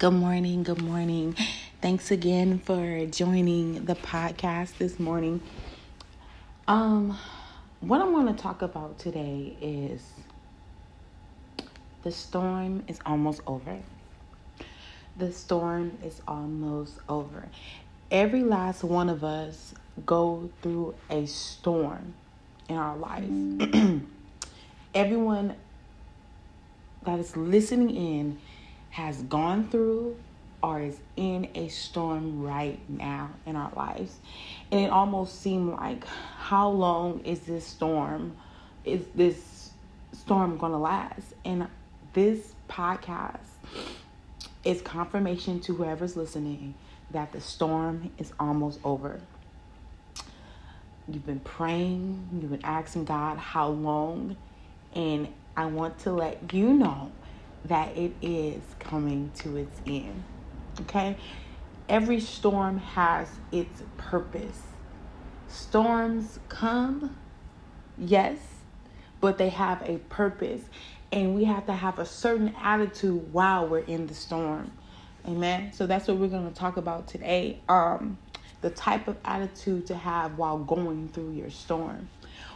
Good morning. Good morning. Thanks again for joining the podcast this morning. Um, what I'm going to talk about today is the storm is almost over. The storm is almost over. Every last one of us go through a storm in our life. Everyone that is listening in has gone through or is in a storm right now in our lives. And it almost seemed like how long is this storm is this storm going to last? And this podcast is confirmation to whoever's listening that the storm is almost over. You've been praying, you've been asking God how long, and I want to let you know that it is coming to its end. Okay? Every storm has its purpose. Storms come, yes, but they have a purpose. And we have to have a certain attitude while we're in the storm. Amen. So that's what we're going to talk about today. Um, the type of attitude to have while going through your storm.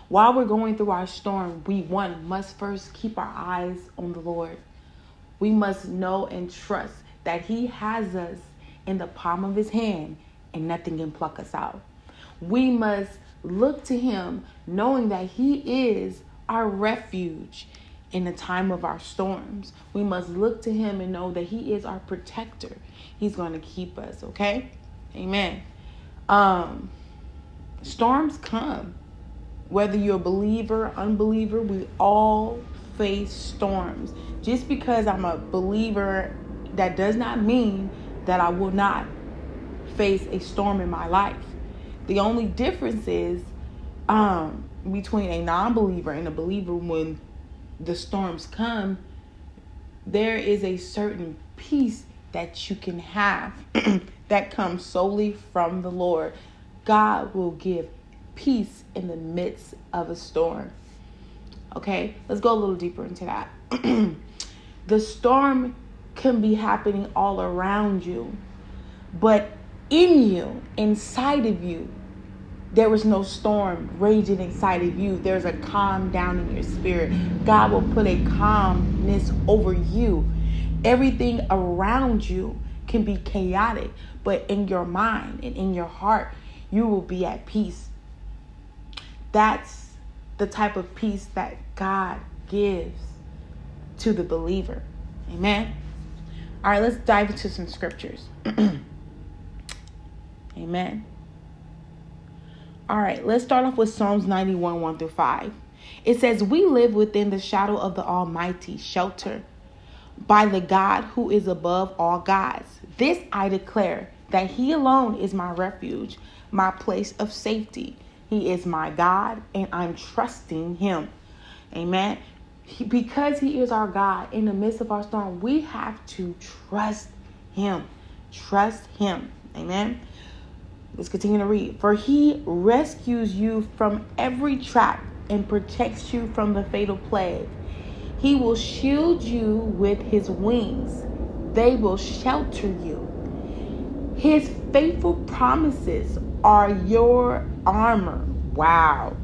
While we're going through our storm, we one must first keep our eyes on the Lord we must know and trust that He has us in the palm of His hand and nothing can pluck us out. We must look to Him knowing that He is our refuge in the time of our storms. We must look to Him and know that He is our protector. He's going to keep us, okay? Amen. Um, storms come. Whether you're a believer, unbeliever, we all face storms. Just because I'm a believer, that does not mean that I will not face a storm in my life. The only difference is um, between a non believer and a believer when the storms come, there is a certain peace that you can have that comes solely from the Lord. God will give peace in the midst of a storm. Okay, let's go a little deeper into that. the storm can be happening all around you, but in you, inside of you, there is no storm raging inside of you. There's a calm down in your spirit. God will put a calmness over you. Everything around you can be chaotic, but in your mind and in your heart, you will be at peace. That's the type of peace that God gives to the believer. Amen. All right, let's dive into some scriptures. Amen. All right, let's start off with Psalms 91 1 through 5. It says, We live within the shadow of the Almighty, shelter by the God who is above all gods. This I declare that He alone is my refuge, my place of safety. He is my God, and I'm trusting Him. Amen. He, because He is our God in the midst of our storm, we have to trust Him. Trust Him. Amen. Let's continue to read. For He rescues you from every trap and protects you from the fatal plague. He will shield you with His wings, they will shelter you. His faithful promises are your armor. Wow.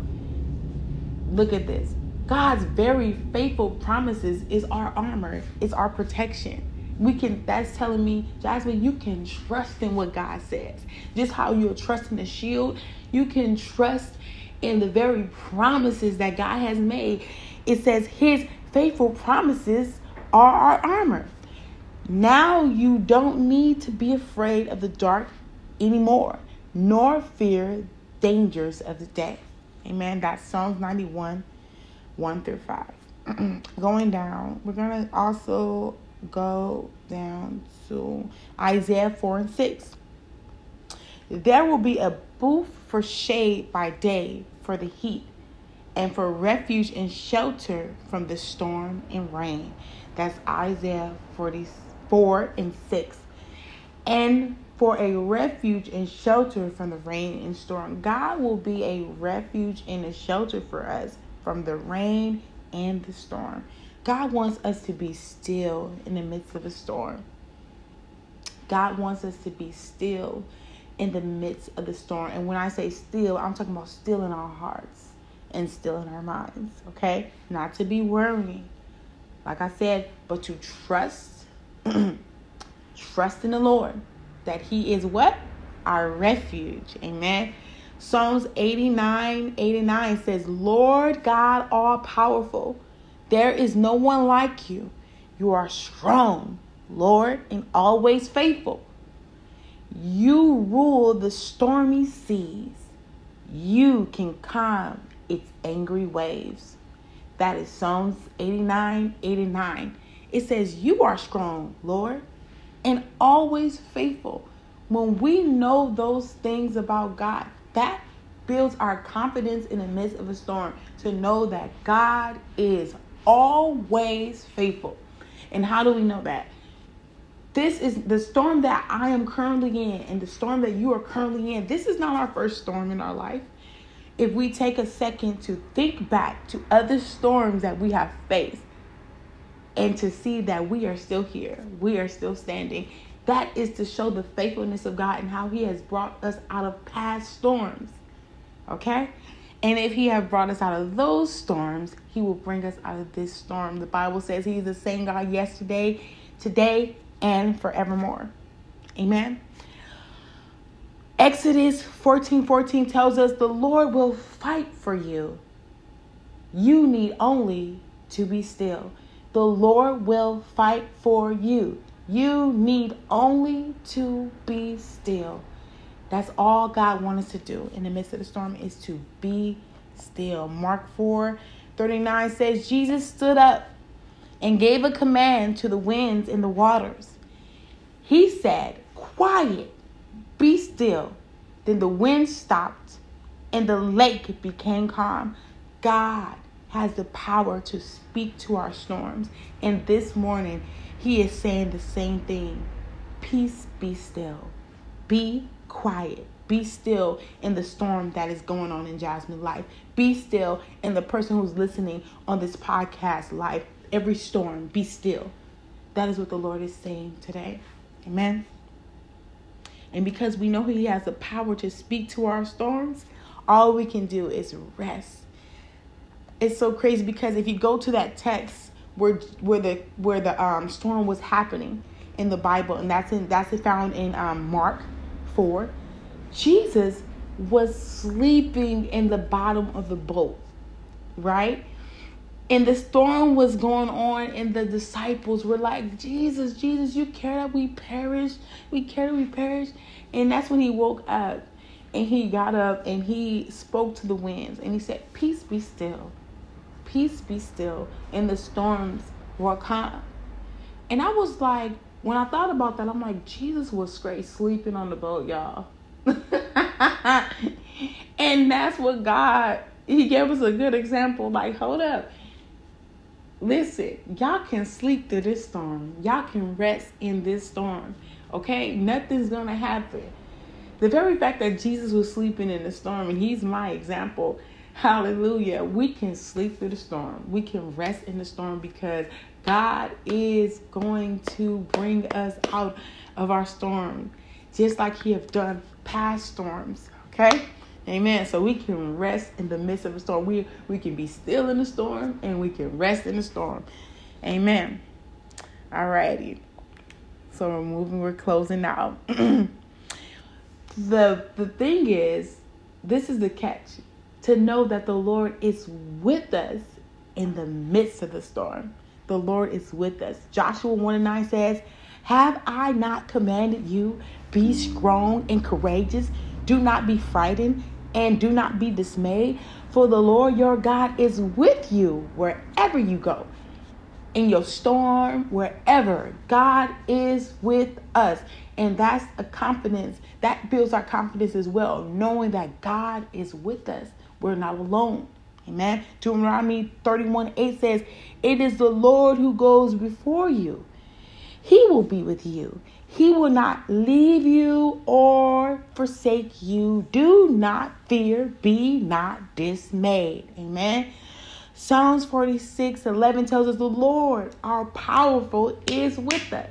Look at this. God's very faithful promises is our armor, it's our protection. We can that's telling me, Jasmine, you can trust in what God says. Just how you're trusting the shield, you can trust in the very promises that God has made. It says his faithful promises are our armor. Now you don't need to be afraid of the dark anymore, nor fear dangers of the day. Amen. That's Psalms 91, 1 through 5. Going down, we're going to also go down to Isaiah 4 and 6. There will be a booth for shade by day for the heat, and for refuge and shelter from the storm and rain. That's Isaiah 44 and 6. And for a refuge and shelter from the rain and storm. God will be a refuge and a shelter for us from the rain and the storm. God wants us to be still in the midst of a storm. God wants us to be still in the midst of the storm. And when I say still, I'm talking about still in our hearts and still in our minds, okay? Not to be worrying. Like I said, but to trust, trust in the Lord that He is what? Our refuge. Amen. Psalms 89 89 says, Lord God, all powerful, there is no one like you. You are strong, Lord, and always faithful. You rule the stormy seas. You can calm its angry waves. That is Psalms 89 89. It says, You are strong, Lord, and always faithful. When we know those things about God, that builds our confidence in the midst of a storm to know that God is always faithful. And how do we know that? This is the storm that I am currently in and the storm that you are currently in. This is not our first storm in our life. If we take a second to think back to other storms that we have faced and to see that we are still here, we are still standing, that is to show the faithfulness of God and how He has brought us out of past storms. Okay? And if He has brought us out of those storms, He will bring us out of this storm. The Bible says He's the same God yesterday, today, and forevermore. Amen. Exodus 14 14 tells us the Lord will fight for you. You need only to be still. The Lord will fight for you. You need only to be still. That's all God wants us to do in the midst of the storm is to be still. Mark 4 39 says, Jesus stood up and gave a command to the winds and the waters. He said, Quiet, be still. Then the wind stopped and the lake became calm. God has the power to speak to our storms. And this morning, He is saying the same thing Peace, be still. Be quiet. Be still in the storm that is going on in Jasmine's life. Be still in the person who's listening on this podcast life. Every storm, be still. That is what the Lord is saying today. Amen. And because we know He has the power to speak to our storms, all we can do is rest. It's so crazy because if you go to that text where where the where the um, storm was happening in the Bible, and that's in that's found in um, Mark four, Jesus was sleeping in the bottom of the boat, right? And the storm was going on, and the disciples were like, Jesus, Jesus, you care that we perish? We care that we perish? And that's when he woke up and he got up and he spoke to the winds and he said, Peace be still. Peace be still. And the storms were calm. And I was like, when I thought about that, I'm like, Jesus was straight sleeping on the boat, y'all. and that's what God, He gave us a good example. Like, hold up. Listen, y'all can sleep through this storm. Y'all can rest in this storm. Okay? Nothing's going to happen. The very fact that Jesus was sleeping in the storm, and he's my example, hallelujah, we can sleep through the storm. We can rest in the storm because God is going to bring us out of our storm, just like He have done past storms. Okay? Amen. So we can rest in the midst of a storm. We we can be still in the storm and we can rest in the storm. Amen. All righty. So we're moving, we're closing out. the the thing is, this is the catch. To know that the Lord is with us in the midst of the storm. The Lord is with us. Joshua 1 and 9 says, Have I not commanded you? Be strong and courageous. Do not be frightened and do not be dismayed, for the Lord your God is with you wherever you go. In your storm, wherever, God is with us. And that's a confidence that builds our confidence as well, knowing that God is with us. We're not alone. Amen. Deuteronomy 31 8 says, It is the Lord who goes before you, He will be with you. He will not leave you or forsake you. Do not fear, be not dismayed. Amen. Psalms 46 11 tells us the Lord, our powerful, is with us.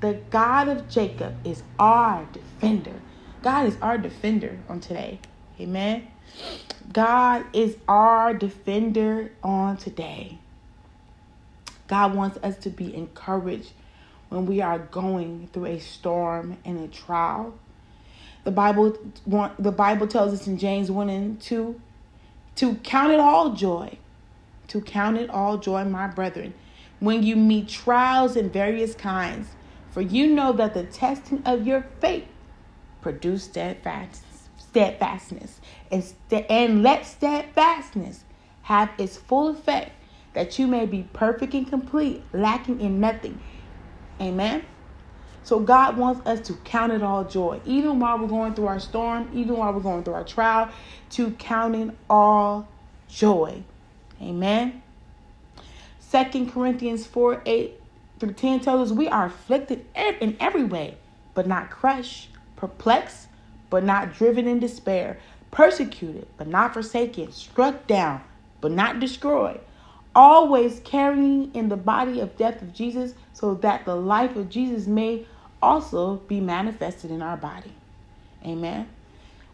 The God of Jacob is our defender. God is our defender on today. Amen. God is our defender on today. God wants us to be encouraged when we are going through a storm and a trial. The Bible the Bible tells us in James 1 and 2 to count it all joy. To count it all joy, my brethren, when you meet trials in various kinds, for you know that the testing of your faith produce steadfastness, steadfastness, and, st- and let steadfastness have its full effect, that you may be perfect and complete, lacking in nothing. Amen. So God wants us to count it all joy, even while we're going through our storm, even while we're going through our trial, to count it all joy. Amen. Second Corinthians 4 8 through 10 tells us we are afflicted in every way, but not crushed, perplexed, but not driven in despair, persecuted, but not forsaken, struck down, but not destroyed, always carrying in the body of death of Jesus, so that the life of Jesus may also be manifested in our body. Amen.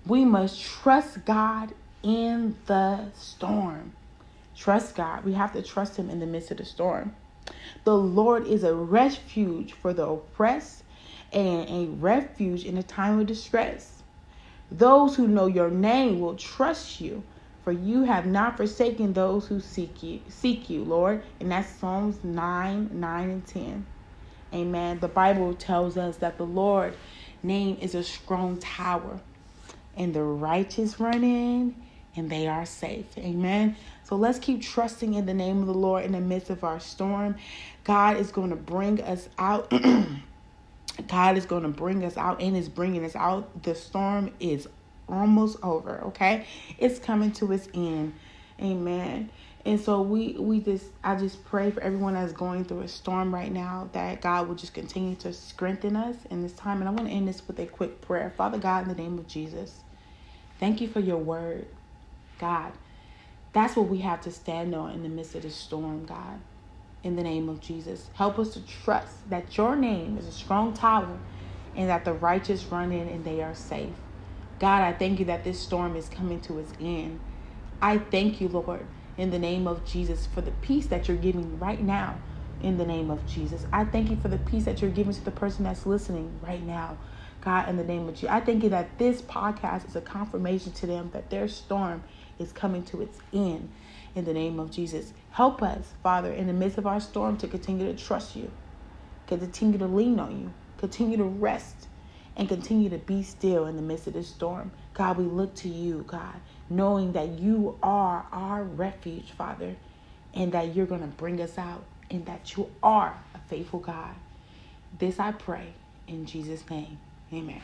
We must trust God in the storm. Trust God. We have to trust Him in the midst of the storm. The Lord is a refuge for the oppressed and a refuge in a time of distress. Those who know your name will trust you, for you have not forsaken those who seek you. Seek you, Lord. And that's Psalms 9, 9 and 10. Amen. The Bible tells us that the Lord name is a strong tower, and the righteous run in and they are safe. Amen. So let's keep trusting in the name of the Lord in the midst of our storm. God is going to bring us out. God is going to bring us out and is bringing us out. The storm is almost over, okay? It's coming to its end. Amen. And so we we just I just pray for everyone that's going through a storm right now that God will just continue to strengthen us in this time. And I want to end this with a quick prayer. Father God, in the name of Jesus, thank you for your word. God, that's what we have to stand on in the midst of the storm, God. In the name of Jesus. Help us to trust that your name is a strong tower and that the righteous run in and they are safe. God, I thank you that this storm is coming to its end. I thank you, Lord, in the name of Jesus for the peace that you're giving right now in the name of Jesus. I thank you for the peace that you're giving to the person that's listening right now. God, in the name of Jesus. I thank you that this podcast is a confirmation to them that their storm is coming to its end in the name of Jesus. Help us, Father, in the midst of our storm to continue to trust you, continue to lean on you, continue to rest, and continue to be still in the midst of this storm. God, we look to you, God knowing that you are our refuge, Father, and that you're going to bring us out, and that you are a faithful God. This I pray in Jesus' name. Amen.